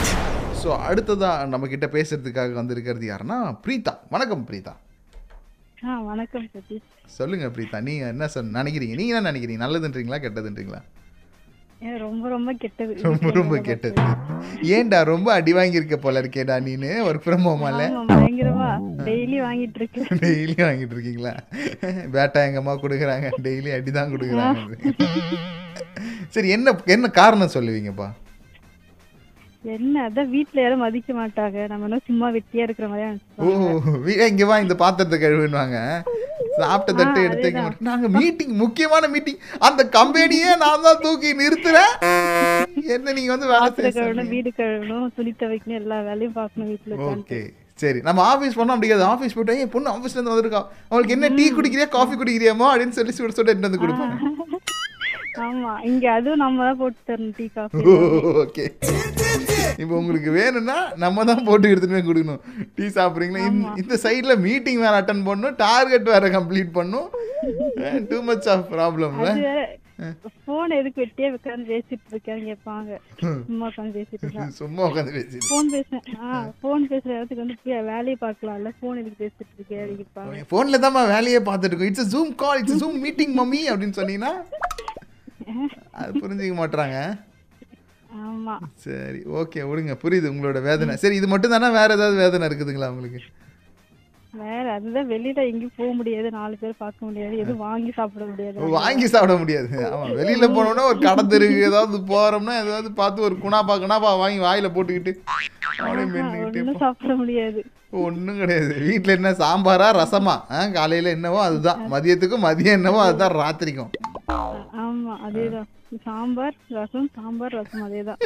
So அடுத்ததா நம்ம கிட்ட பேசுறதுக்காக வந்திருக்கிறது யாருன்னா பிரீதா வணக்கம் பிரீதா ஆ வணக்கம் சொல்லுங்க பிரீதா நீங்க என்ன சொல் நினைக்கிறீங்க? நீங்க என்ன நினைக்கிறீங்க? நல்லதுன்றீங்களா கெட்டதுன்றீங்களா? ரொம்ப ரொம்ப கெட்டது. ரொம்ப ரொம்ப கெட்டது. ஏன்டா ரொம்ப அடி வாங்கியிருக்க போல இருக்கேடா நீனு ஒர்க் ஃப்ரம் ஹோமால பயங்கரமா டெய்லி வாங்கிட்டு இருக்கு டெய்லி வாங்கிட்டு இருக்கீங்களா பேட்டா எங்க அம்மா கொடுக்குறாங்க. டெய்லி அடி தான் கொடுக்குறாங்க சரி என்ன என்ன காரணம் சொல்லுவீங்கப்பா? என்ன அதான் வீட்ல யாரும் மதிக்க மாட்டாங்க. நம்ம சும்மா வெட்டியா இருக்கிற மாதிரி ஓ இங்க வா இந்த பாத்திரத்தை கழுவுன்னுவாங்க. சாப்பிட்ட தட்டு எடுத்து நாங்க மீட்டிங் முக்கியமான மீட்டிங் அந்த கம்பெனியே நான் தான் தூக்கி நிறுத்துறேன். என்ன நீங்க வந்து வேலை பாத்திரம் செய்ய கழுவணும் வீடு கழுவணும் துணி துவைக்கணும் எல்லா வேலையும் பார்க்கணும் வீட்டுல ஓகே. சரி நம்ம ஆஃபீஸ் போனோம் அப்படிங்கிறது ஆஃபீஸ் போயிட்டு ஏய் பொண்ணு ஆஃபீஸ்ல இருந்து வந்திருக்கா. அவளுக்கு என்ன டீ குடிக்கிறியா காஃபி குடிக்கிறியாமோ அப்படின்னு சொல்லி சுட சுட எடுத்து வந்து கொடுப்பாங்க ஆமா இங்க அதுவும் நம்ம தான் போட்டு தரணும் டீ காஃபி ஓகே. இப்போ உங்களுக்கு வேணும்னா நம்ம தான் போட்டு எடுத்துட்டு போய் கொடுக்கணும். டீ சாப்பிட்றீங்களா? இந்த- இந்த சைடில் மீட்டிங் வேற அட்டன் பண்ணணும். டார்கெட் வேற கம்ப்ளீட் பண்ணணும். டூ மச் ஆஃப் ப்ராப்ளம்ல போன் எதுக்கு வெட்டியா உட்காந்து பேசிட்டு இருக்கேன்னு கேட்பாங்க சும்மா உட்காந்து பேசிட்டு சும்மா உட்காந்து பேசி போன் பேசுறேன். ஆ போன் பேசுற இடத்துக்கு வந்து வேலையை பார்க்கலாம்ல? போன் எதுக்கு பேசிட்டு இருக்கே? அப்படின்னு கேட்பாங்க ஃபோனில் தான்மா வேலையே பார்த்துட்டு இருக்கோம். It's zoom call it's zoom meeting mummy அப்படின்னு சொன்னீங்கன்னா அது புரிஞ்சுக்க மாட்றாங்க. ஆமா சரி ஓகே விடுங்க புரியுது உங்களோட வேதனை. சரி இது மட்டும் தானே வேற ஏதாவது வேதனை இருக்குதுங்களா உங்களுக்கு? வேற அதுதான் வெளியில எங்கேயும் போக முடியாது நாலு பேர் பார்க்க முடியாது எதுவும் வாங்கி சாப்பிட முடியாது. வாங்கி சாப்பிட முடியாது. ஆமா வெளியில போனோம்னா ஒரு கடை தெருக்கு ஏதாவது போறோம்னா ஏதாவது பார்த்து ஒரு குணாப்பா குணாப்பா வாங்கி வாயில போட்டுக்கிட்டு ஒன்றும் சாப்பிட முடியாது. ஒன்றும் கிடையாது. வீட்டில் என்ன சாம்பாரா ரசமா? காலையில் என்னவோ அதுதான். மதியத்துக்கும் மதியம் என்னவோ அதுதான் ராத்திரிக்கும். ஆ- ஆமா அதேதான். சாம்பார் ரசம் சாம்பார் ரசம் அதேதான்.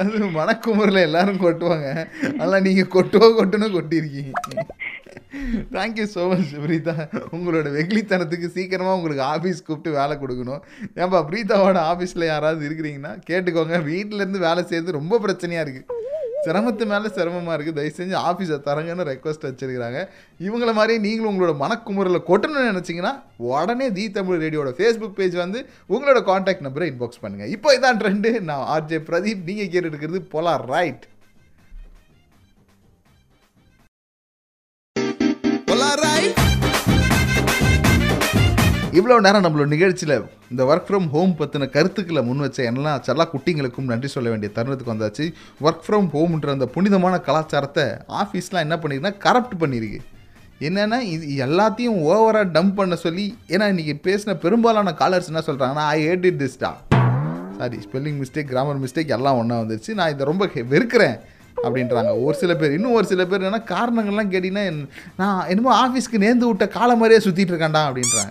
அது மணக்குமுறில் எல்லாரும் கொட்டுவாங்க. அதெல்லாம் நீங்கள் கொட்டுவோ கொட்டுன்னு கொட்டியிருக்கீங்க. Thank you so much Preetha. உங்களோட வெகுளித்தனத்துக்கு சீக்கிரமாக உங்களுக்கு ஆஃபீஸ் கூப்பிட்டு வேலை கொடுக்கணும். ஏன்பா பிரீதாவோட ஆஃபீஸில் யாராவது இருக்கிறீங்கன்னா கேட்டுக்கோங்க. வீட்டிலேருந்து வேலை செய்யறது ரொம்ப பிரச்சனையாக இருக்குது சிரமத்து மேலே சிரமமாக இருக்குது தயவு செஞ்சு ஆஃபீஸை தரங்கன்னு ரெக்வஸ்ட் வச்சுருக்கிறாங்க. இவங்கள மாதிரி நீங்களும் உங்களோட மனக்குமுறையில் கொட்டணும்னு நினச்சிங்கன்னா உடனே தி தமிழ் ரேடியோட ஃபேஸ்புக் பேஜ் வந்து உங்களோட காண்டாக்ட் நம்பரை இன்பாக்ஸ் பண்ணுங்கள் இப்போ இதான் ட்ரெண்டு நான் ஆர்ஜே பிரதீப் நீங்கள் கேட்டு எடுக்கிறது போலா ரைட் இவ்வளோ நேரம் நம்மளோட நிகழ்ச்சியில் இந்த ஒர்க் ஃப்ரம் ஹோம் பற்றின கருத்துக்களை முன் வச்ச எல்லா செல்லா குட்டிங்களுக்கும் நன்றி சொல்ல வேண்டிய தருணத்துக்கு வந்தாச்சு. ஒர்க் ஃப்ரம் ஹோம்ன்ற அந்த புனிதமான கலாச்சாரத்தை ஆஃபீஸ்லாம் என்ன பண்ணிருக்குன்னா கரப்ட் பண்ணியிருக்கு என்னென்னா இது எல்லாத்தையும் ஓவராக டம்ப் பண்ண சொல்லி ஏன்னா இன்றைக்கி பேசின பெரும்பாலான காலர்ஸ் என்ன சொல்கிறாங்கன்னா I hate it திஸ்டா sorry spelling mistake grammar mistake எல்லாம் ஒன்றா வந்துருச்சு. நான் இதை ரொம்ப ஹெ- வெறுக்கிறேன் அப்படின்றாங்க. ஒரு சில பேர் இன்னும் ஒரு சில பேர் என்னன்னா காரணங்கள்லாம் கேட்டிங்கன்னா நான் என்னமோ ஆஃபீஸ்க்கு நேர்ந்து விட்ட காலம் மாதிரியே சுற்றிட்டு இருக்கேன்டா அப்படின்றாங்க.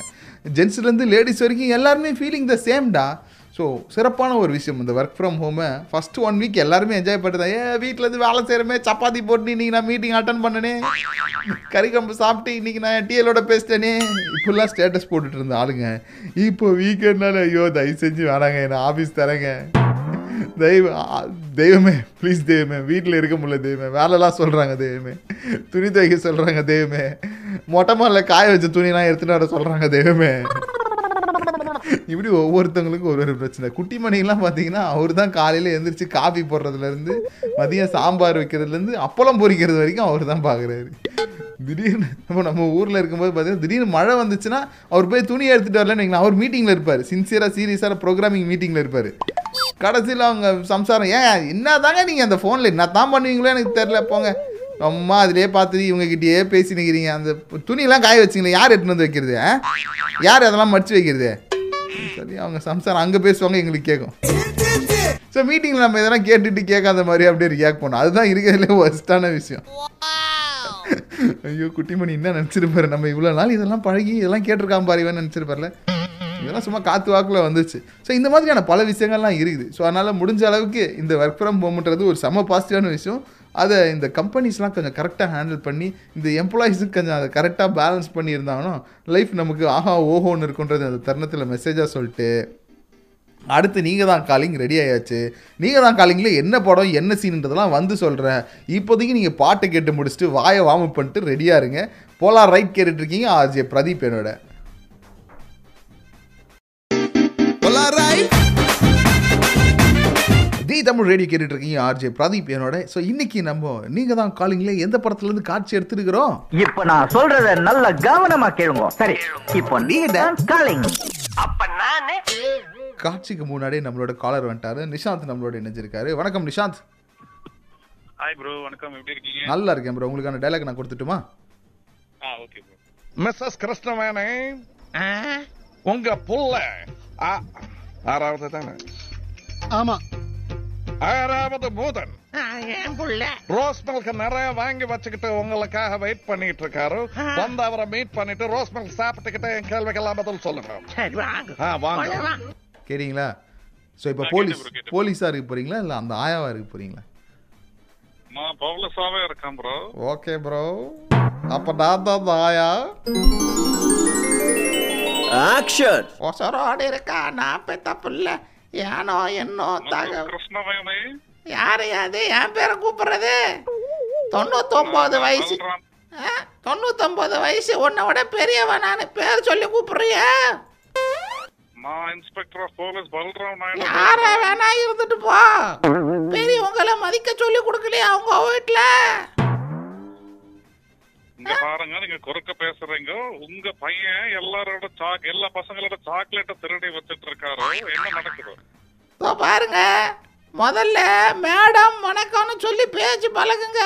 ஜென்ஸ்லேருந்து லேடிஸ் வரைக்கும் எல்லாருமே ஃபீலிங் த சேம்டா ஸோ சிறப்பான ஒரு விஷயம். இந்த ஒர்க் ஃப்ரம் ஹோமை ஃபஸ்ட்டு ஒன் வீக் எல்லாருமே என்ஜாய் பண்ணுறதா ஏ வீட்டிலேருந்து வேலை செய்கிறமே சப்பாத்தி போட்டு இன்றைக்கி நான் மீட்டிங் அட்டன் பண்ணனே. கறி கம்பு சாப்பிட்டு இன்றைக்கி நான் டிஎலோட பேசிட்டேனே. இப்படிலாம் ஸ்டேட்டஸ் போட்டுட்டு இருந்த ஆளுங்க. இப்போ வீக்கெண்ட்னால ஐயோ தயவு செஞ்சு வேணாங்க நான் ஆஃபீஸ் தரேங்க. தெய்வ தெய்வமே ப்ளீஸ் தெய்வமே வீட்டில் இருக்க முடியல தெய்வமே வேலைலாம் சொல்கிறாங்க தெய்வமே துணி துவைக்க சொல்கிறாங்க தெய்வமே மொட்டை மாலில் காய வச்ச துணிலாம் எடுத்துகிட்டு வர சொல்கிறாங்க தெய்வமே. இப்படி ஒவ்வொருத்தவங்களுக்கும் ஒரு ஒரு பிரச்சனை. குட்டி குட்டிமணிலாம் பார்த்தீங்கன்னா அவர் தான் காலையில் எழுந்திரிச்சு காஃபி போடுறதுலேருந்து மதியம் சாம்பார் வைக்கிறதுலேருந்து அப்பளம் பொரிக்கிறது வரைக்கும் அவர் தான் பார்க்குறாரு திடீர்னு நம்ம நம்ம ஊரில் இருக்கும்போது பார்த்தீங்கன்னா திடீர்னு மழை வந்துச்சுன்னா அவர் போய் துணி எடுத்துகிட்டு வரலன்னு வைங்களேன். அவர் மீட்டிங்கில் இருப்பார். சின்சியராக சீரியஸாக ப்ரோக்ராமிங் மீட்டிங்கில் இருப்பார். கடைசியில் அவங்க சம்சாரம் ஏன் என்ன தாங்க நீங்கள் அந்த ஃபோனில் என்ன தான் பண்ணுவீங்களோ எனக்கு தெரில போங்க. அம்மா அதிலே பார்த்து இவங்ககிட்டயே பேசி நிற்கிறீங்க அந்த துணியெல்லாம் காய வச்சிங்களே யார் எடுத்துன்னு வந்து வைக்கிறது யார் அதெல்லாம் மடிச்சு வைக்கிறது? சரி அவங்க சம்சாரம் அங்கே பேசுவாங்க எங்களுக்கு கேட்கும் ஸோ மீட்டிங்கில் நம்ம இதெல்லாம் கேட்டுட்டு கேட்காத மாதிரி அப்படியே ரியாக்ட் பண்ணோம் அதுதான் இருக்கிறதுலே ஒஸ்ட்டான விஷயம். ஐயோ குட்டிமணி என்ன நினச்சிருப்பாரு? நம்ம இவ்வளோ நாள் இதெல்லாம் பழகி இதெல்லாம் கேட்டிருக்கான் பாரு இவன் நினச்சிருப்பார்ல. இதெல்லாம் சும்மா காத்து வாக்கில் வந்துச்சு ஸோ இந்த மாதிரியான பல விஷயங்கள்லாம் இருக்குது. ஸோ அதனால் முடிஞ்ச அளவுக்கு இந்த ஒர்க் ஃப்ரம் ஹோம்ன்றது ஒரு செம்ம பாசிட்டிவான விஷயம். அதை இந்த கம்பெனிஸ்லாம் கொஞ்சம் கரெக்டாக ஹேண்டில் பண்ணி இந்த எம்ப்ளாயிஸுக்கு கொஞ்சம் அதை கரெக்டாக பேலன்ஸ் பண்ணியிருந்தாங்கன்னா லைஃப் நமக்கு ஆஹா ஓஹோன்னு இருக்குன்றது அந்த தருணத்தில் மெசேஜாக சொல்லிட்டு அடுத்து நீங்கள் தான் காலிங் ரெடி ஆயாச்சு. நீங்கள் தான் காலிங்கில் என்ன படம் என்ன சீன்ன்றதெல்லாம் வந்து சொல்கிறேன் இப்போதைக்கு நீங்கள் பாட்டை கேட்டு முடிச்சுட்டு வாயை வார்ம் பண்ணிட்டு ரெடியாக இருங்க. போலாம் ரைட் கேட்டுட்ருக்கீங்க ஆர்ஜே பிரதீப் என்னோட. தமிழ் ரேடியோ கேட்டுட்டு இருக்கீங்க ஆர்ஜே பிரதீப் என்னோட. ஸோ இன்னைக்கு நம்ம நீங்கள் தான் காலிங்ல எந்த படத்துலேருந்து காட்சி எடுத்துருக்கிறோம்? இப்ப நான் சொல்றத நல்ல கவனமா கேளுங்க. சரி இப்போ நீங்க தான் காலிங். காட்சிக்கு முன்னாடியே நம்மளோட காலர் வந்துட்டாரு. நிஷாந்த் நம்மளோட இணைஞ்சிருக்காரு. வணக்கம் நிஷாந்த். ஹாய் ப்ரோ வணக்கம். எப்படி இருக்கீங்க? நல்லா இருக்கேன் ப்ரோ உங்களுக்கான டைலாக் நான் கொடுத்துட்டுமா? ஆ ஓகே ப்ரோ மிஸ்ஸஸ் கிருஷ்ணவேணி உங்க புள்ள. ஆ- ஆறாவது தானே ஆமா. ஆறாவது பூதன். ரோஸ் மில்க் நிறைய வாங்கி வச்சுக்கிட்டு உங்களுக்காக வெயிட் பண்ணிட்டு இருக்காரு வந்து அவரை மீட் பண்ணிட்டு ரோஸ் மில்க் சாப்பிட்டுக்கிட்டு என் கேள்விக்கெல்லாம் பதில் சொல்லுங்க. ஆ, வாங்க. கேட்டீங்களா? ஸோ இப்போ போலீஸ் போலீஸாக இருக்க போறீங்களா? இல்லை அந்த ஆயாவா இருக்க போறீங்களா? நான் பவுலஸாவே இருக்கேன் ப்ரோ ஓகே ப்ரோ அப்போ நான் தான் ஆயா. ஆக்ஷன் ஒசரோடு இருக்கா? நான் பெத்த புள்ள. ஏனோ என்னோ தக கிருஷ்ணவேணி. அது? என் பேரை கூப்பிடுறது? தொண்ணூத்தொம்பது வயசு? தொண்ணூத்தொம்பது வயசு. உன்னை விட பெரியவன் நான். பேர் சொல்லி கூப்பிடுறியா? நான் inspector of police Balram Naidu யாரா வேணா இருந்துட்டு போ. பெரியவங்களை மதிக்க சொல்லி கொடுக்கலையா அவங்க வீட்டுல இங்க பாருங்க நீங்க குறுக்க பேசுறீங்க. உங்க பையன் எல்லாரோட சாக் எல்லா பசங்களோட சாக்லேட்டை திருடி வச்சிட்டு இருக்காரு. என்ன நடக்குது? இதோ பாருங்க. முதல்ல மேடம் வணக்கம்னு சொல்லி பேச்சு பழகுங்க.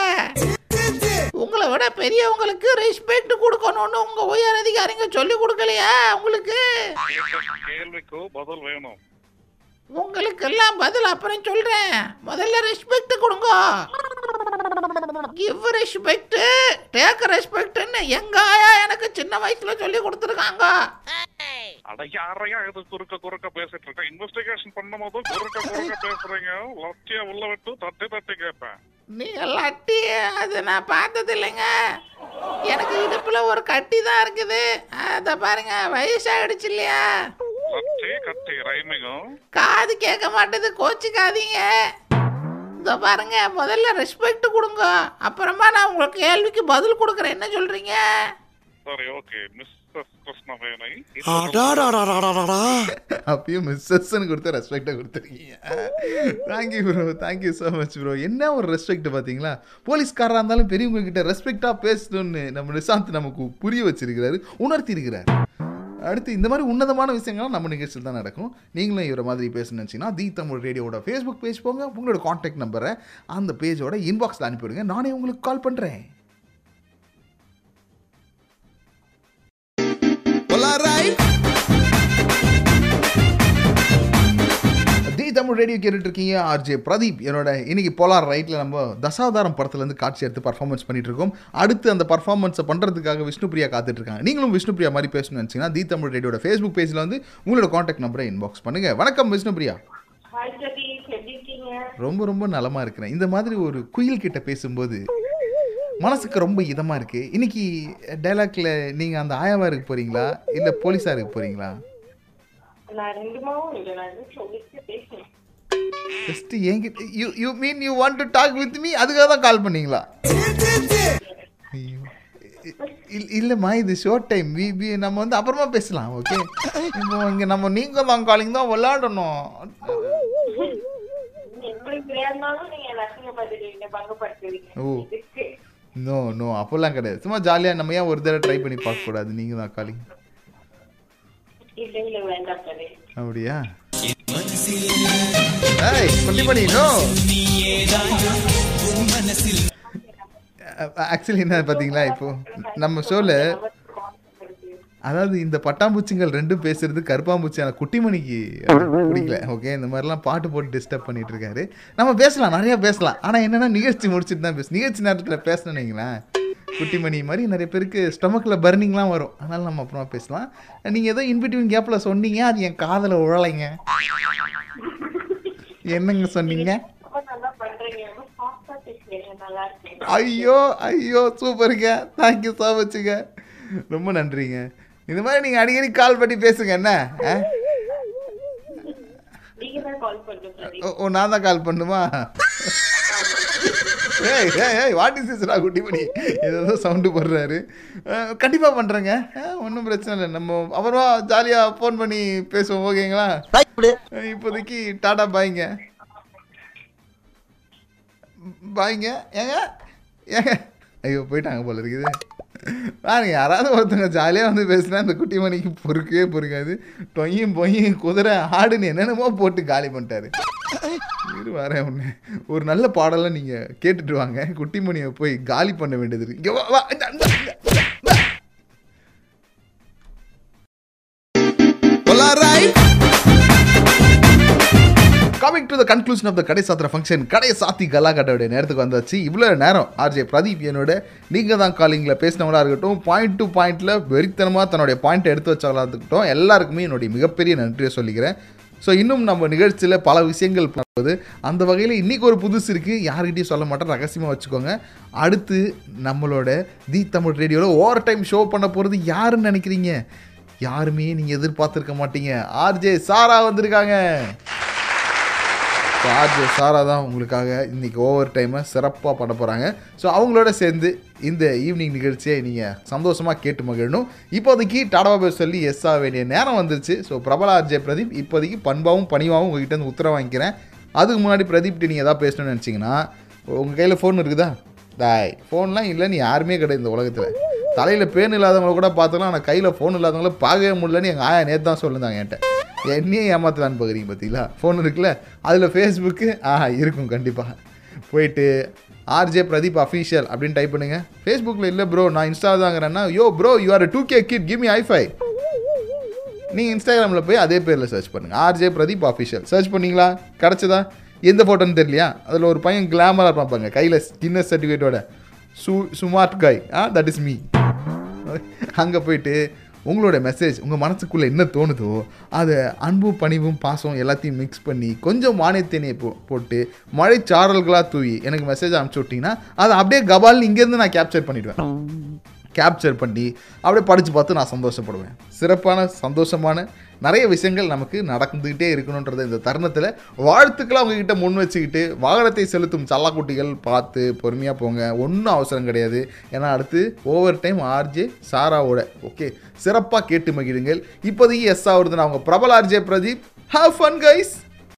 உங்களை விட பெரியவங்களுக்கு ரெஸ்பெக்ட் கொடுக்கணும்னு உங்க உயர் அதிகாரிங்க சொல்லி கொடுக்கலையா உங்களுக்கு? கேள்விக்கு பதில் வேணும். உங்களுக்கு எல்லாம் பதில் அப்புறம் சொல்றேன். முதல்ல ரெஸ்பெக்ட் கொடுங்க. கிவ் ரெஸ்பெக்ட் டேக் ரெஸ்பெக்ட்னு எங்க ஆயா எனக்கு சின்ன வயசுல சொல்லி கொடுத்துருக்காங்க. அட யாரையா இது குறுக்க குறுக்க பேசிட்டு இருக்க? இன்வெஸ்டிகேஷன் பண்ணும்போது குறுக்க குறுக்க பேசுறீங்க. லத்தியா உள்ள விட்டு தட்டி தட்டி கேட்பேன். நீ லட்டி அது நான் பார்த்தது இல்லைங்க. எனக்கு இடுப்புல ஒரு கட்டி தான் இருக்குது. அத பாருங்க வயசாயிடுச்சு இல்லையா? லத்தி கத்தி ரைமிங்கும். காது கேட்க மாட்டேது கோச்சிக்காதீங்க. இதோ பாருங்க முதல்ல ரெஸ்பெக்ட் கொடுங்க. அப்புறமா நான் உங்களுக்கு கேள்விக்கு பதில் கொடுக்குறேன். என்ன சொல்றீங்க? சரி ஓகே மிஸ்ஸஸ் கிருஷ்ணவேணி அப்பயும் மிஸ்ஸஸ்ன்னு கொடுத்து ரெஸ்பெக்டை கொடுத்துருக்கீங்க. Thank you bro thank you so much bro என்ன ஒரு ரெஸ்பெக்ட் பார்த்தீங்களா போலீஸ்காரராக இருந்தாலும் பெரியவங்க கிட்ட ரெஸ்பெக்டாக பேசணும்னு நம்ம நிசாந்த் நமக்கு புரிய வச்சிருக்கிறாரு உணர்த்தி இருக்கிறாரு அடுத்து இந்த மாதிரி உன்னதமான விஷயங்கள்லாம் நம்ம நிகழ்ச்சியில் தான் நடக்கும். நீங்களும் இவரை மாதிரி பேசணும்னு நினச்சிங்கன்னா தி தமிழ் ரேடியோட ஃபேஸ்புக் பேஜ் போங்க. உங்களோட காண்டாக்ட் நம்பரை அந்த பேஜோட இன்பாக்ஸில் அனுப்பிவிடுங்க. நானே உங்களுக்கு கால் பண்ணுறேன் தமிழ் ரேடியோ கேட்டுட்டு இருக்கீங்க ஆர்ஜே பிரதீப். என்னோட இன்னைக்கு போலார் ரைட்டில் நம்ம தசாவதாரம் படத்துலேருந்து காட்சி எடுத்து பர்ஃபார்மன்ஸ் பண்ணிட்டு இருக்கோம் அடுத்து அந்த பர்ஃபார்மன்ஸை பண்ணுறதுக்காக விஷ்ணுபிரியா காத்துட்டு இருக்காங்க நீங்களும் விஷ்ணுபிரியா மாதிரி பேசணும்னு நினச்சிங்கன்னா தி தமிழ் ரேடியோட ஃபேஸ்புக் பேஜில் வந்து உங்களோட காண்டாக்ட் நம்பரை இன்பாக்ஸ் பண்ணுங்க. வணக்கம் விஷ்ணுபிரியா. ரொம்ப ரொம்ப நலமா இருக்கிறேன். இந்த மாதிரி ஒரு குயில் கிட்ட பேசும்போது மனசுக்கு ரொம்ப இதமா இருக்கு. இன்னைக்கு டைலாக்ல நீங்க அந்த ஆயாவா இருக்க போறீங்களா? இல்ல போலீஸா இருக்க போறீங்களா? நான் ரெண்டுமாவும் இல்லை. நான் சொல்லிட்டு பேசுறேன். ஜஸ்ட் என்கிட்ட you you mean you want to talk with me அதுக்காக தான் கால் பண்ணீங்களா? இல்லைம்மா இது ஷோர்ட் டைம் வி பி நம்ம வந்து அப்புறமா பேசலாம் ஓகே இப்போ இங்கே நம்ம நீங்கள் தான் காலிங் தான் விளாடணும் ஓ. நோ நோ அப்போல்லாம் கிடையாது. சும்மா ஜாலியாக நம்ம ஏன் ஒரு தடவை ட்ரை பண்ணி பார்க்கக்கூடாது? நீங்கள் தான் காலிங் அப்படியா? ஆக்சுவலி என்ன பார்த்தீங்களா இப்போ? நம்ம ஷோவில் அதாவது இந்த பட்டாம்பூச்சிங்கள் ரெண்டும் பேசுறது கருப்பாம்பூச்சியான குட்டிமணிக்கு பிடிக்கல. ஓகே இந்த மாதிரிலாம் பாட்டு போட்டு டிஸ்டர்ப் பண்ணிட்டு இருக்காரு. நம்ம பேசலாம் நிறைய பேசலாம். ஆனால் என்னன்னா நிகழ்ச்சி முடிச்சுட்டு தான் பேச நிகழ்ச்சி நேரத்தில் பேசணும் வைங்களேன். குட்டிமணி மாதிரி நிறைய பேருக்கு ஸ்டொமக்கில் பர்னிங்லாம் வரும். அதனால நம்ம அப்புறமா பேசலாம். நீங்கள் ஏதோ இன்பிட்வீன் கேப்பில் சொன்னீங்க அது என் காதில் உழலைங்க. என்னங்க சொன்னீங்க? ஐயோ ஐயோ சூப்பருங்க. தேங்க்யூ ஸோ மச்சுங்க ரொம்ப நன்றிங்க. இந்த மாதிரி நீங்கள் அடிக்கடி கால் பண்ணி பேசுங்க என்ன? ஓ நான் தான் கால் பண்ணுமா? ஏய் ஏய் ஏய் வாட் இஸ் இஸ் குட்டி பண்ணி ஏதோ சவுண்டு போடுறாரு. கண்டிப்பாக பண்ணுறேங்க ஒன்றும் பிரச்சனை இல்லை. நம்ம அப்புறமா ஜாலியாக ஃபோன் பண்ணி பேசுவோம் ஓகேங்களா இப்போதைக்கு டாடா பாய்ங்க பாய்ங்க ஏங்க? ஏங்க? ஐயோ போயிட்டாங்க போல இருக்குது. பாருங்க யாராவது ஒருத்தவங்க ஜாலியாக வந்து பேசுனா இந்த குட்டி மணிக்கு பொறுக்கவே பொறுக்காது. டொய்யும் பொய்யும் குதிரை ஆடுன்னு என்னென்னமோ போட்டு காலி பண்ணிட்டாரு. இரு வரேன் ஒன்று ஒரு நல்ல பாடலாம் நீங்கள் கேட்டுட்டு வாங்க. குட்டிமணியை போய் காலி பண்ண வேண்டியது இருக்கு. வா, வா, coming to the conclusion of the கடை சாத்திர ஃபங்க்ஷன் கடை சாத்தி கலாகட்டோடைய நேரத்துக்கு வந்தாச்சு. இவ்வளோ நேரம் ஆர்ஜே பிரதீப் என்னோட நீங்கள் தான் காலிங்கில் பேசினவங்களா இருக்கட்டும் பாயிண்ட் டு பாயிண்ட்டில் வெறித்தனமாக தன்னுடைய பாயிண்ட்டை எடுத்து வச்சவங்களா இருக்கட்டும் எல்லாருக்குமே என்னுடைய மிகப்பெரிய நன்றியை சொல்லிக்கிறேன். ஸோ இன்னும் நம்ம நிகழ்ச்சியில் பல விஷயங்கள் பண்ணுவது அந்த வகையில் இன்றைக்கி ஒரு புதுசு இருக்குது யாருக்கிட்டையும் சொல்ல மாட்டேன் ரகசியமாக வச்சுக்கோங்க. அடுத்து நம்மளோட தி தமிழ் ரேடியோவில் ஓவர் டைம் ஷோ பண்ண போகிறது யாருன்னு நினைக்கிறீங்க? யாருமே நீங்கள் எதிர்பார்த்துருக்க மாட்டீங்க. ஆர்ஜே சாரா வந்திருக்காங்க. ஆர்ஜே சாரா தான் உங்களுக்காக இன்றைக்கி ஓவர் டைமை சிறப்பாக பண்ண போகிறாங்க ஸோ அவங்களோட சேர்ந்து இந்த ஈவினிங் நிகழ்ச்சியை நீங்கள் சந்தோஷமாக கேட்டு மகிழணும். இப்போதைக்கு டாடாவை சொல்லி எஸ் ஆக வேண்டிய நேரம் வந்துருச்சு. ஸோ பிரபல ஆர்ஜே பிரதீப் இப்போதைக்கு பண்பாவும் பணிவாகவும் உங்ககிட்ட இருந்து உத்தரவு வாங்கிக்கிறேன். அதுக்கு முன்னாடி பிரதீப்ட்டு நீங்கள் எதாவது பேசணும்னு நினச்சிங்கன்னா உங்கள் கையில் ஃபோன் இருக்குதா? டாய் ஃபோன்லாம் இல்லை நீ யாருமே கிடையாது இந்த உலகத்தில். தலையில் பேன் இல்லாதவங்கள கூட பார்த்தோம்னா ஆனால் கையில் ஃபோன் இல்லாதவங்கள பார்க்கவே முடியலன்னு எங்கள் ஆயா நேற்று தான் சொல்லுந்தாங்க என்கிட்ட. என்னையே ஏமாத்தலான்னு பார்க்குறீங்க பார்த்தீங்களா? ஃபோன் இருக்குல்ல அதில் ஃபேஸ்புக்கு ஆ இருக்கும் கண்டிப்பாக போயிட்டு ஆர்ஜே பிரதீப் அஃபீஷியல் அப்படின்னு டைப் பண்ணுங்கள் ஃபேஸ்புக்கில் இல்லை ப்ரோ நான் Insta தாங்கிறேன்னா yo bro you are too k kid give me high five நீங்கள் இன்ஸ்டாகிராமில் போய் அதே பேரில் சர்ச் பண்ணுங்கள் ஆர்ஜே பிரதீப் அஃபிஷியல் சர்ச் பண்ணீங்களா? கிடச்சதா? எந்த ஃபோட்டோன்னு தெரியலையா? அதில் ஒரு பையன் கிளாமராக பார்ப்பாங்க கையில் கின்னஸ் சர்டிஃபிகேட்டோட சு சுமார்ட் காய் ஆ தட் இஸ் மீ அங்கே போயிட்டு உங்களோட மெசேஜ் உங்கள் மனசுக்குள்ளே என்ன தோணுதோ அதை அன்பும் பணிவும் பாசம் எல்லாத்தையும் மிக்ஸ் பண்ணி கொஞ்சம் மானியத்தேனியை போ போட்டு மழை சாரல்களாக தூவி எனக்கு மெசேஜ் அனுப்பிச்சி விட்டிங்கன்னா அதை அப்படியே கபால்னு இங்கேருந்து நான் கேப்சர் பண்ணிவிடுவேன் கேப்சர் பண்ணி அப்படியே படித்து பார்த்து நான் சந்தோஷப்படுவேன். சிறப்பான சந்தோஷமான நிறைய விஷயங்கள் நமக்கு நடந்துக்கிட்டே இருக்கணுன்றது இந்த தருணத்தில் வாழ்த்துக்களை அவங்கக்கிட்ட முன் வச்சுக்கிட்டு வாகனத்தை செலுத்தும் சல்லாக்குட்டிகள் பார்த்து பொறுமையாக போங்க. ஒன்றும் அவசரம் கிடையாது. ஏன்னா அடுத்து ஓவர் டைம் ஆர்ஜே சாராவோட ஓகே சிறப்பாக கேட்டு மகிழுங்கள். இப்போதைக்கு எஸ் ஆகுறதுன்னு அவங்க பிரபல RJ Pradeep. Have fun guys